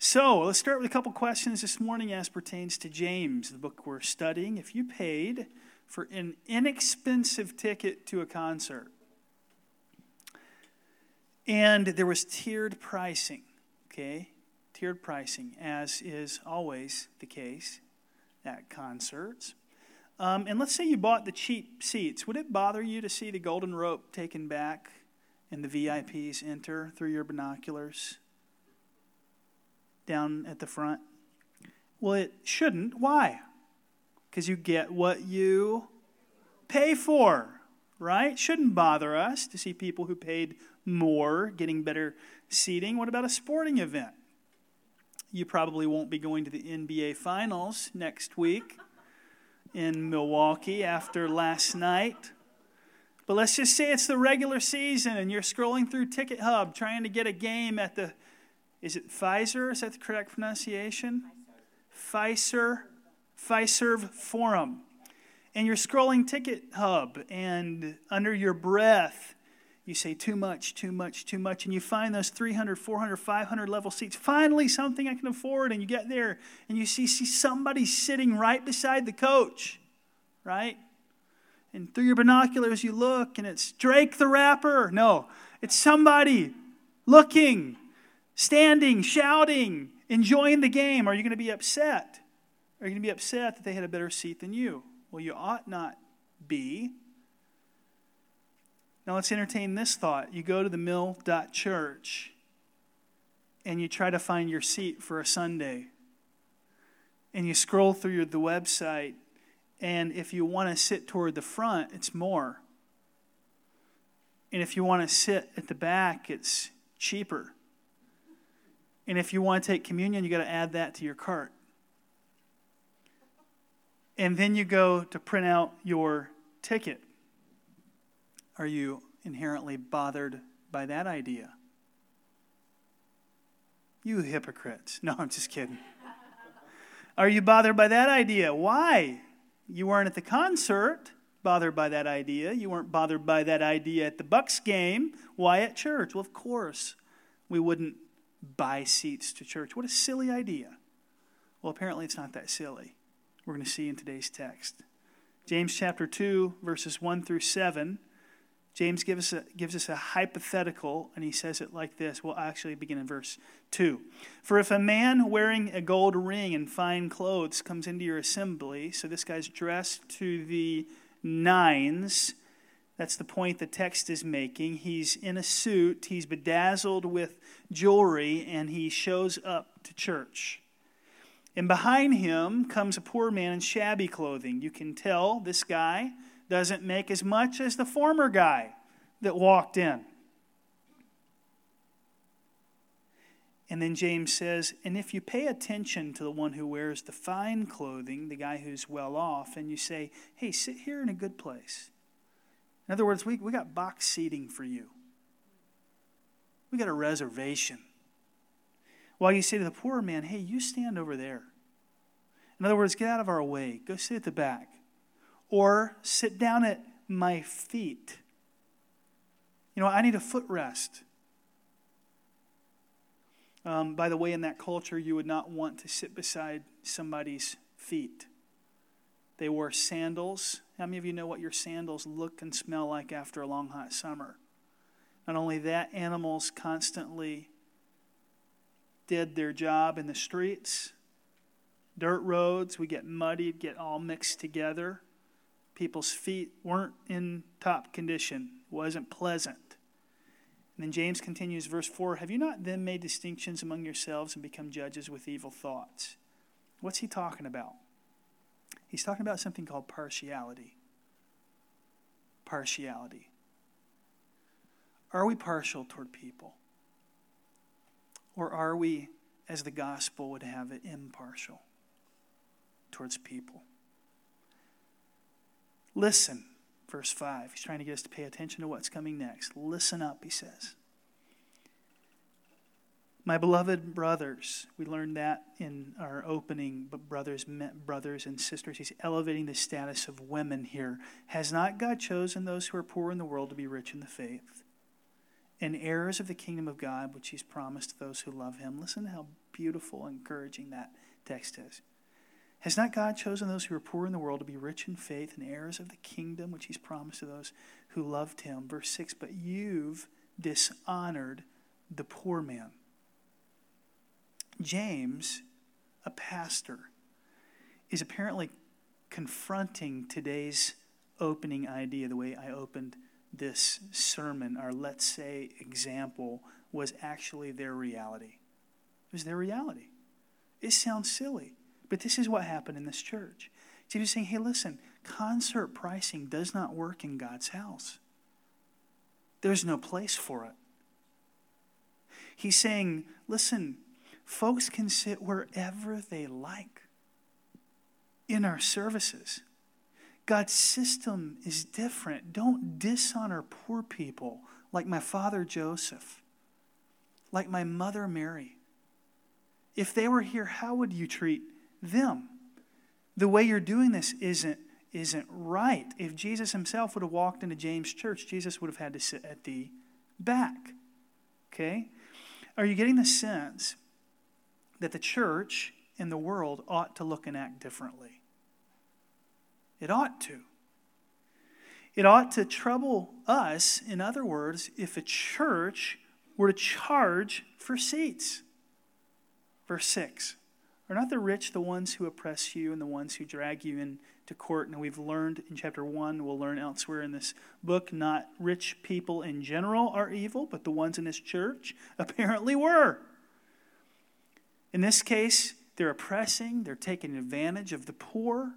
So let's start with a couple questions this morning as pertains to James, the book we're studying. If you paid for an inexpensive ticket to a concert and there was tiered pricing, okay? Tiered pricing, as is always the case at concerts. Um, and let's say you bought the cheap seats. Would it bother you to see the golden rope taken back and the VIPs enter through your binoculars down at the front? Well, it shouldn't. Why? Because you get what you pay for, right? Shouldn't bother us to see people who paid more getting better seating. What about a sporting event? You probably won't be going to the NBA Finals next week in Milwaukee after last night. But let's just say it's the regular season and you're scrolling through Ticket Hub trying to get a game at the, is it Pfizer? Is that the correct pronunciation? Pfizer, Fiserv Forum. And you're scrolling Ticket Hub and under your breath, you say too much, too much, too much, and you find those 300, 400, 500 level seats. Finally, something I can afford, and you get there and you see, see somebody sitting right beside the coach, right? And through your binoculars, you look, and it's Drake the rapper. No, it's somebody looking, standing, shouting, enjoying the game. Are you going to be upset? Are you going to be upset that they had a better seat than you? Well, you ought not be. Now let's entertain this thought. You go to the mill.church and you try to find your seat for a Sunday. And you scroll through the website, and if you want to sit toward the front, it's more. And if you want to sit at the back, it's cheaper. And if you want to take communion, you got to add that to your cart. And then you go to print out your ticket. Are you inherently bothered by that idea? You hypocrites. No, I'm just kidding. Are you bothered by that idea? Why? You weren't at the concert bothered by that idea. You weren't bothered by that idea at the Bucks game. Why at church? Well, of course, we wouldn't buy seats to church. What a silly idea. Well, apparently it's not that silly. We're going to see in today's text. James chapter 2, verses 1 through 7 James gives us, a, gives us a hypothetical, and he says it like this. We'll actually begin in verse 2. For if a man wearing a gold ring and fine clothes comes into your assembly, so this guy's dressed to the nines, that's the point the text is making. He's in a suit, he's bedazzled with jewelry, and he shows up to church. And behind him comes a poor man in shabby clothing. You can tell this guy doesn't make as much as the former guy that walked in. And then James says, and if you pay attention to the one who wears the fine clothing, the guy who's well off, and you say, hey, sit here in a good place. In other words, we, we got box seating for you, we got a reservation. While you say to the poor man, hey, you stand over there. In other words, get out of our way, go sit at the back or sit down at my feet. You know, I need a footrest. Um, by the way, in that culture, you would not want to sit beside somebody's feet. They wore sandals. How many of you know what your sandals look and smell like after a long, hot summer? Not only that, animals constantly did their job in the streets, dirt roads. We get muddied, get all mixed together people's feet weren't in top condition, wasn't pleasant. And then James continues, verse 4 Have you not then made distinctions among yourselves and become judges with evil thoughts? What's he talking about? He's talking about something called partiality. Partiality. Are we partial toward people? Or are we, as the gospel would have it, impartial towards people? Listen, verse 5. He's trying to get us to pay attention to what's coming next. Listen up, he says. My beloved brothers, we learned that in our opening, but brothers, brothers and sisters, he's elevating the status of women here. Has not God chosen those who are poor in the world to be rich in the faith and heirs of the kingdom of God, which he's promised to those who love him. Listen to how beautiful and encouraging that text is. Has not God chosen those who are poor in the world to be rich in faith and heirs of the kingdom which he's promised to those who loved him? Verse 6 But you've dishonored the poor man. James, a pastor, is apparently confronting today's opening idea, the way I opened this sermon, our let's say example, was actually their reality. It was their reality. It sounds silly. But this is what happened in this church. Jesus saying, hey, listen, concert pricing does not work in God's house. There's no place for it. He's saying, listen, folks can sit wherever they like in our services. God's system is different. Don't dishonor poor people like my father Joseph, like my mother Mary. If they were here, how would you treat them. The way you're doing this isn't, isn't right. If Jesus himself would have walked into James' church, Jesus would have had to sit at the back. Okay? Are you getting the sense that the church and the world ought to look and act differently? It ought to. It ought to trouble us, in other words, if a church were to charge for seats. Verse 6 are not the rich the ones who oppress you and the ones who drag you into court? Now, we've learned in chapter 1, we'll learn elsewhere in this book, not rich people in general are evil, but the ones in this church apparently were. In this case, they're oppressing, they're taking advantage of the poor,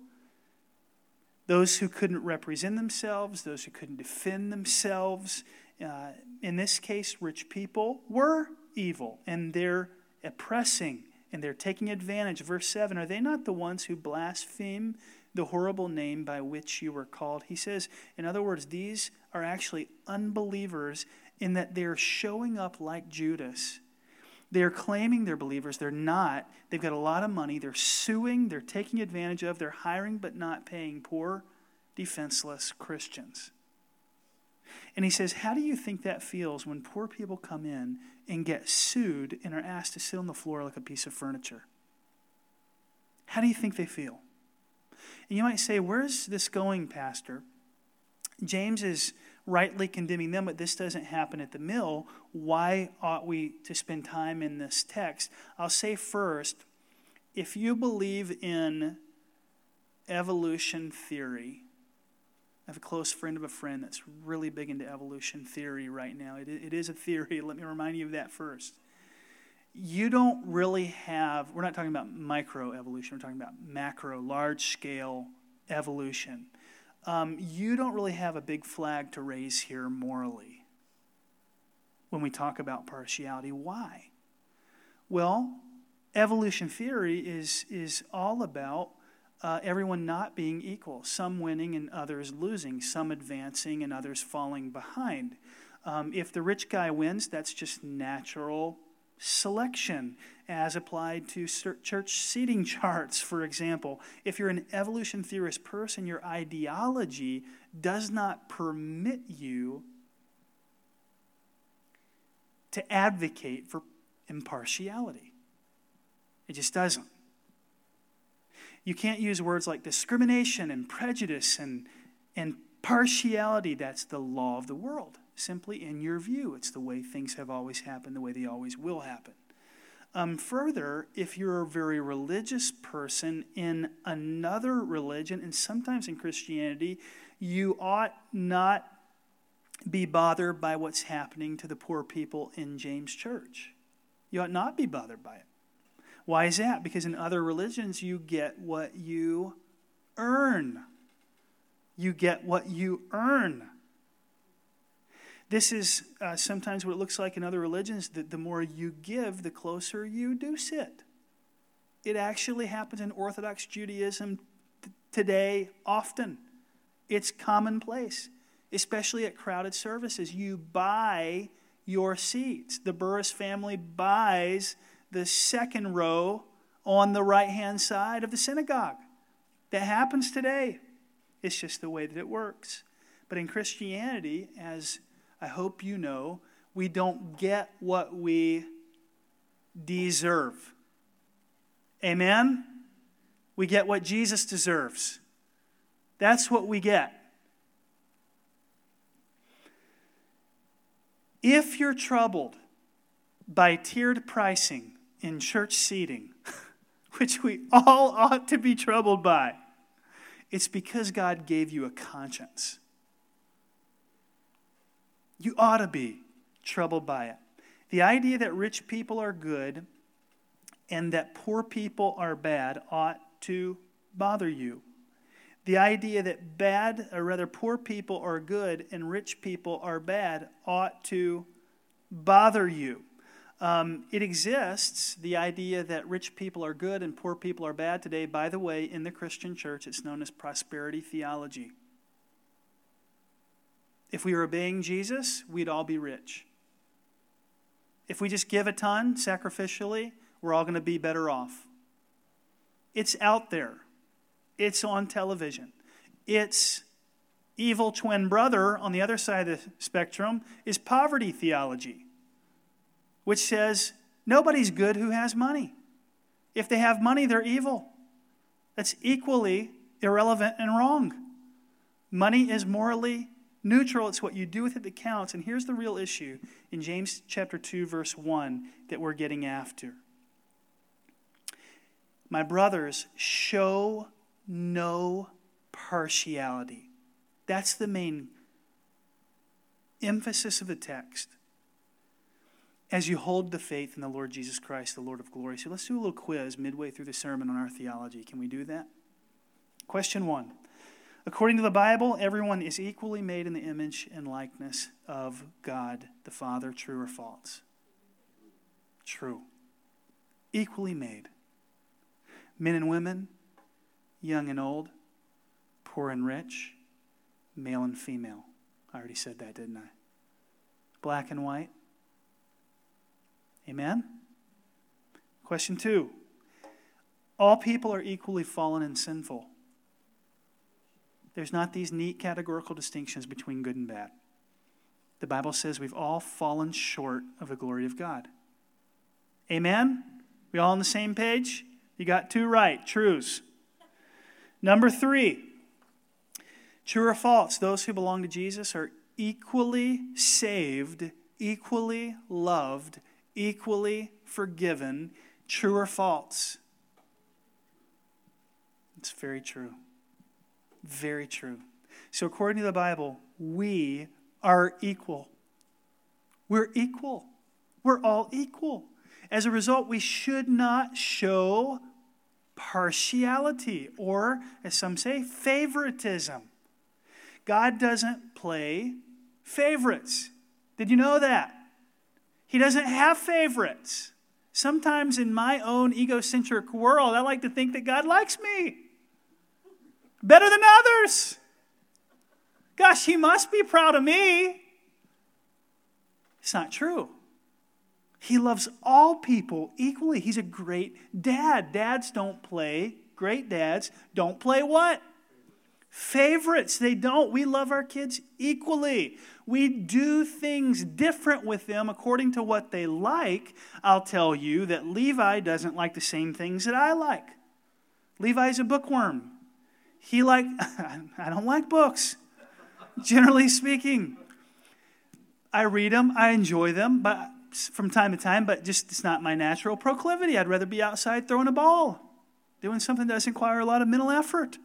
those who couldn't represent themselves, those who couldn't defend themselves. Uh, in this case, rich people were evil, and they're oppressing and they're taking advantage. Verse 7 Are they not the ones who blaspheme the horrible name by which you were called? He says, in other words, these are actually unbelievers in that they're showing up like Judas. They're claiming they're believers. They're not. They've got a lot of money. They're suing. They're taking advantage of. They're hiring but not paying poor, defenseless Christians. And he says, How do you think that feels when poor people come in and get sued and are asked to sit on the floor like a piece of furniture? How do you think they feel? And you might say, Where's this going, Pastor? James is rightly condemning them, but this doesn't happen at the mill. Why ought we to spend time in this text? I'll say first, if you believe in evolution theory, I have a close friend of a friend that's really big into evolution theory right now. It, it is a theory. Let me remind you of that first. You don't really have, we're not talking about micro evolution, we're talking about macro, large scale evolution. Um, you don't really have a big flag to raise here morally when we talk about partiality. Why? Well, evolution theory is, is all about uh, everyone not being equal, some winning and others losing, some advancing and others falling behind. Um, if the rich guy wins, that's just natural selection as applied to church seating charts, for example. If you're an evolution theorist person, your ideology does not permit you to advocate for impartiality. It just doesn't. You can't use words like discrimination and prejudice and, and partiality. That's the law of the world. Simply in your view, it's the way things have always happened, the way they always will happen. Um, further, if you're a very religious person in another religion, and sometimes in Christianity, you ought not be bothered by what's happening to the poor people in James Church. You ought not be bothered by it. Why is that? Because in other religions, you get what you earn. You get what you earn. This is uh, sometimes what it looks like in other religions that the more you give, the closer you do sit. It actually happens in Orthodox Judaism today often. It's commonplace, especially at crowded services. You buy your seats. The Burris family buys the second row on the right hand side of the synagogue. That happens today. It's just the way that it works. But in Christianity, as I hope you know, We don't get what we deserve. Amen? We get what Jesus deserves. That's what we get. If you're troubled by tiered pricing in church seating, which we all ought to be troubled by, it's because God gave you a conscience. You ought to be troubled by it. The idea that rich people are good and that poor people are bad ought to bother you. The idea that bad, or rather poor people are good and rich people are bad ought to bother you. Um, it exists, the idea that rich people are good and poor people are bad today. By the way, in the Christian church, it's known as prosperity theology. If we were obeying Jesus, we'd all be rich. If we just give a ton sacrificially, we're all going to be better off. It's out there, it's on television. It's evil twin brother on the other side of the spectrum is poverty theology, which says nobody's good who has money. If they have money, they're evil. That's equally irrelevant and wrong. Money is morally neutral, it's what you do with it that counts. And here's the real issue in James chapter 2 verse 1 that we're getting after. My brothers, show no partiality. That's the main emphasis of the text. As you hold the faith in the Lord Jesus Christ, the Lord of glory. So let's do a little quiz midway through the sermon on our theology. Can we do that? Question one. According to the Bible, everyone is equally made in the image and likeness of God the Father. True or false? True. Equally made. Men and women, young and old, poor and rich, male and female. I already said that, didn't I? Black and white. Amen? Question two All people are equally fallen and sinful. There's not these neat categorical distinctions between good and bad. The Bible says we've all fallen short of the glory of God. Amen? We all on the same page? You got two right, truths. Number three, True or false, those who belong to Jesus are equally saved, equally loved, equally forgiven. True or false? It's very true. Very true. So, according to the Bible, we are equal. We're equal. We're all equal. As a result, we should not show partiality or, as some say, favoritism. God doesn't play favorites. Did you know that? He doesn't have favorites. Sometimes in my own egocentric world, I like to think that God likes me better than others. Gosh, he must be proud of me. It's not true. He loves all people equally. He's a great dad. Dads don't play, great dads don't play what? favorites. They don't. We love our kids equally. We do things different with them according to what they like. I'll tell you that Levi doesn't like the same things that I like. Levi's a bookworm. He like I don't like books. Generally speaking, I read them, I enjoy them, but from time to time, but just it's not my natural proclivity. I'd rather be outside throwing a ball, doing something that doesn't require a lot of mental effort,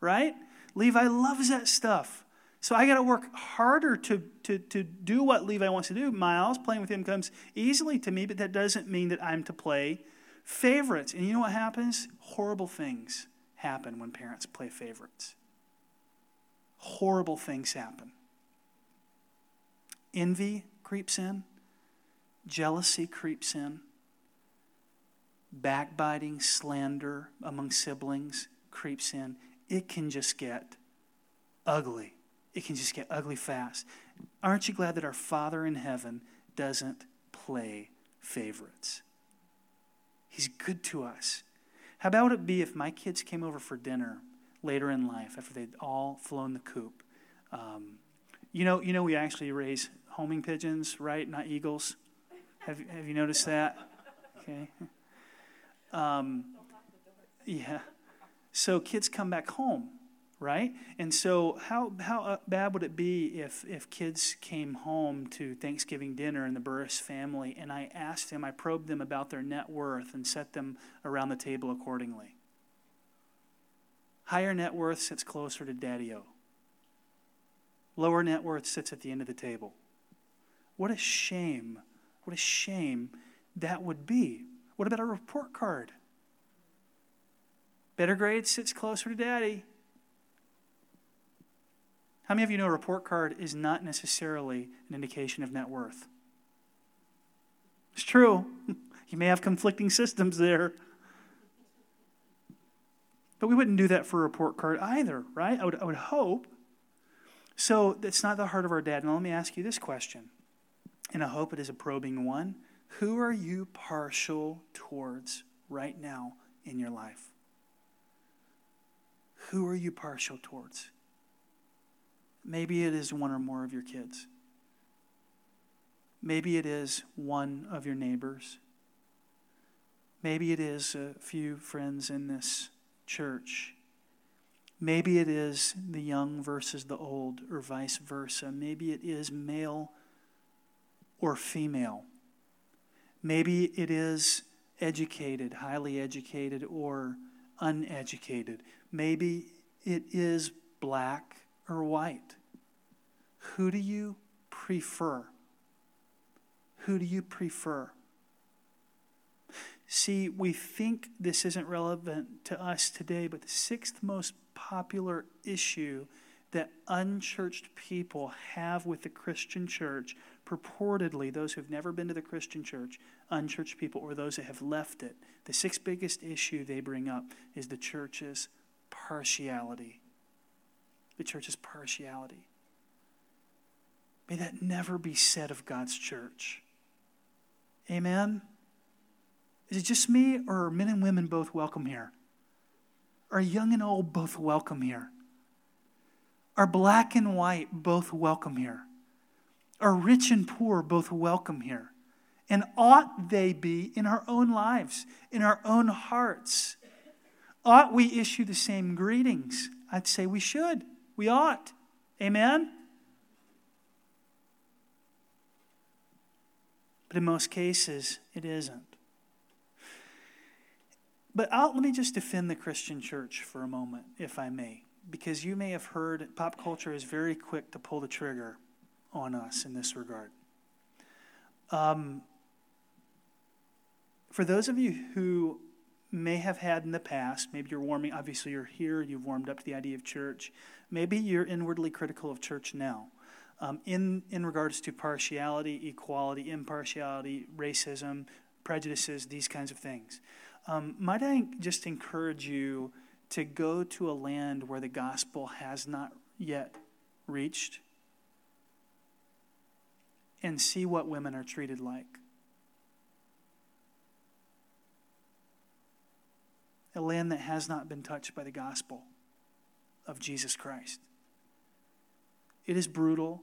right? Levi loves that stuff. So I got to work harder to, to, to do what Levi wants to do. Miles, playing with him comes easily to me, but that doesn't mean that I'm to play favorites. And you know what happens? Horrible things happen when parents play favorites. Horrible things happen. Envy creeps in, jealousy creeps in, backbiting, slander among siblings creeps in it can just get ugly. It can just get ugly fast. Aren't you glad that our Father in heaven doesn't play favorites? He's good to us. How about it be if my kids came over for dinner later in life after they'd all flown the coop? Um, you know, you know, we actually raise homing pigeons, right? Not eagles. Have, have you noticed that? Okay. Um, yeah. So kids come back home, right? And so how how uh, bad would it be if if kids came home to Thanksgiving dinner in the Burris family and I asked them, I probed them about their net worth and set them around the table accordingly. Higher net worth sits closer to daddy-o. Lower net worth sits at the end of the table. What a shame. What a shame that would be. What about a report card? Better grade sits closer to daddy. How many of you know a report card is not necessarily an indication of net worth? It's true. You may have conflicting systems there. But we wouldn't do that for a report card either, right? I would, I would hope. So that's not the heart of our dad. Now, let me ask you this question, and I hope it is a probing one. Who are you partial towards right now in your life? Who are you partial towards? Maybe it is one or more of your kids. Maybe it is one of your neighbors. Maybe it is a few friends in this church. Maybe it is the young versus the old, or vice versa. Maybe it is male or female. Maybe it is educated, highly educated, or uneducated. Maybe it is black or white. Who do you prefer? Who do you prefer? See, we think this isn't relevant to us today, but the sixth most popular issue that unchurched people have with the Christian church, purportedly those who've never been to the Christian church, unchurched people, or those that have left it, the sixth biggest issue they bring up is the church's partiality. The church's partiality. May that never be said of God's church. Amen? Is it just me, or are men and women both welcome here? Are young and old both welcome here? Are black and white both welcome here? Are rich and poor both welcome here? And ought they be in our own lives, in our own hearts? Ought we issue the same greetings? I'd say we should. We ought. Amen? But in most cases, it isn't. But I'll, let me just defend the Christian church for a moment, if I may, because you may have heard pop culture is very quick to pull the trigger on us in this regard. Um, for those of you who may have had in the past, maybe you're warming, obviously you're here, you've warmed up to the idea of church, maybe you're inwardly critical of church now. Um, in, in regards to partiality, equality, impartiality, racism, prejudices, these kinds of things. Um, might I just encourage you to go to a land where the gospel has not yet reached and see what women are treated like? A land that has not been touched by the gospel of Jesus Christ. It is brutal,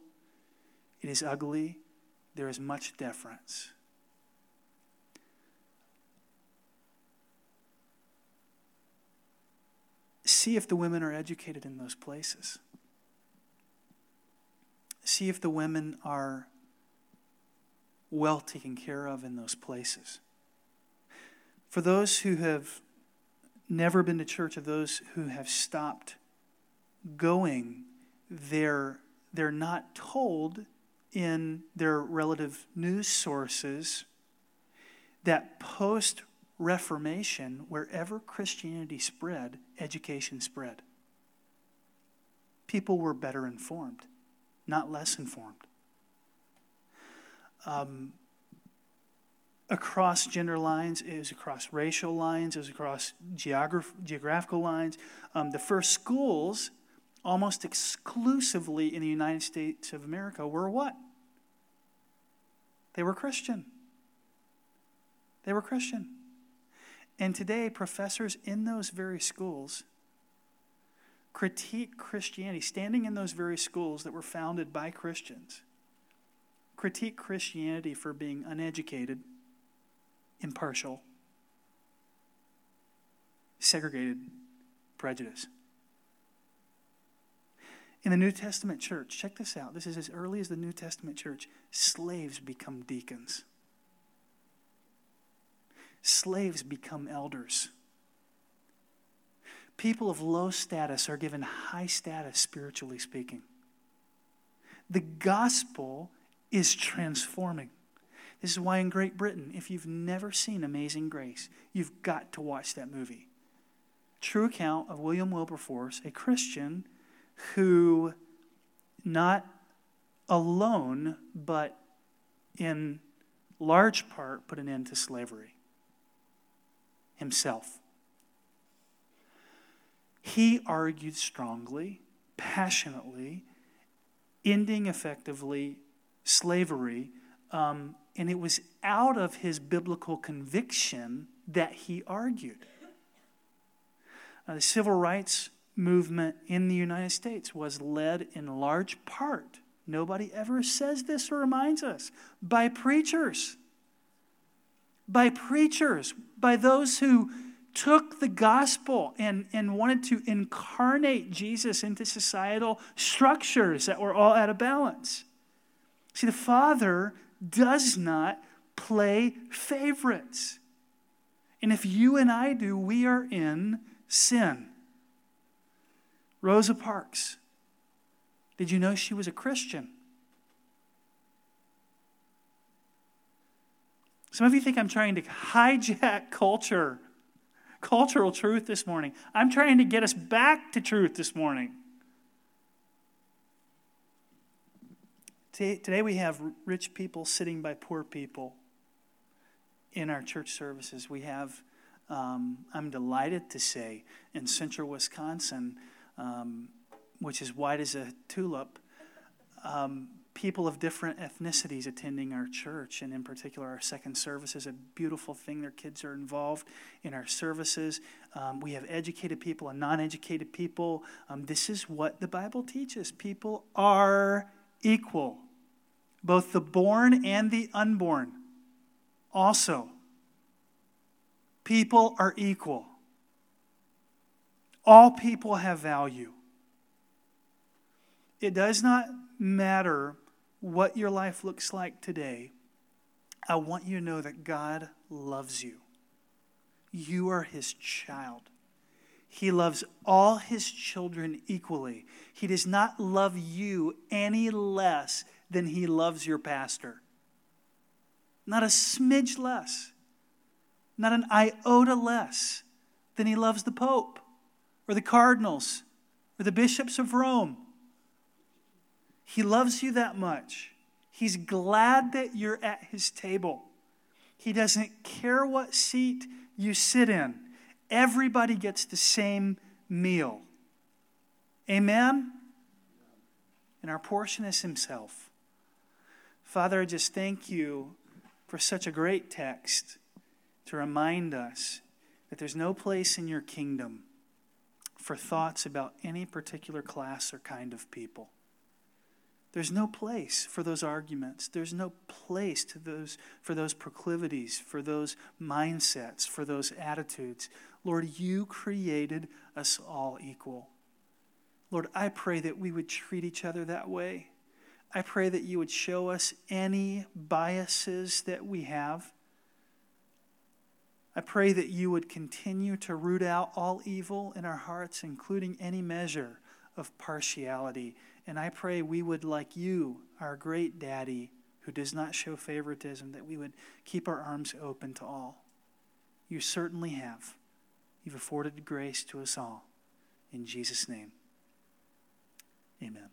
it is ugly, there is much deference. See if the women are educated in those places. See if the women are well taken care of in those places. For those who have never been to church, of those who have stopped going, they're, they're not told in their relative news sources that post Reformation, wherever Christianity spread, education spread. People were better informed, not less informed. Um, across gender lines, is across racial lines, is across geograph- geographical lines. Um, the first schools, almost exclusively in the United States of America, were what? They were Christian. They were Christian. And today, professors in those very schools critique Christianity, standing in those very schools that were founded by Christians, critique Christianity for being uneducated, impartial, segregated, prejudice. In the New Testament church, check this out. This is as early as the New Testament church. Slaves become deacons, slaves become elders. People of low status are given high status, spiritually speaking. The gospel is transforming. This is why in Great Britain, if you've never seen Amazing Grace, you've got to watch that movie. True account of William Wilberforce, a Christian who not alone, but in large part put an end to slavery himself. He argued strongly, passionately, ending effectively slavery. Um, and it was out of his biblical conviction that he argued. Uh, the civil rights movement in the United States was led in large part, nobody ever says this or reminds us, by preachers. By preachers, by those who took the gospel and, and wanted to incarnate Jesus into societal structures that were all out of balance. See, the Father does not play favorites. And if you and I do, we are in sin. Rosa Parks, did you know she was a Christian? Some of you think I'm trying to hijack culture cultural truth this morning. I'm trying to get us back to truth this morning. Today we have rich people sitting by poor people in our church services. We have, um, I'm delighted to say, in central Wisconsin, um, which is white as a tulip, um, people of different ethnicities attending our church, and in particular, our second service is a beautiful thing. Their kids are involved in our services. Um, we have educated people and non educated people. Um, this is what the Bible teaches people are equal, both the born and the unborn. Also, people are equal. All people have value. It does not matter what your life looks like today, I want you to know that God loves you. You are His child. He loves all His children equally. He does not love you any less than He loves your pastor. Not a smidge less. Not an iota less than He loves the Pope or the cardinals or the bishops of Rome he loves you that much. He's glad that you're at his table. He doesn't care what seat you sit in. Everybody gets the same meal. Amen? And our portion is himself. Father, I just thank you for such a great text to remind us that there's no place in your kingdom for thoughts about any particular class or kind of people. There's no place for those arguments. There's no place to those, for those proclivities, for those mindsets, for those attitudes. Lord, you created us all equal. Lord, I pray that we would treat each other that way. I pray that you would show us any biases that we have. I pray that you would continue to root out all evil in our hearts, including any measure of partiality and I pray we would, like you, our great daddy, who does not show favoritism, that we would keep our arms open to all. You certainly have. You've afforded grace to us all. In Jesus' name, amen.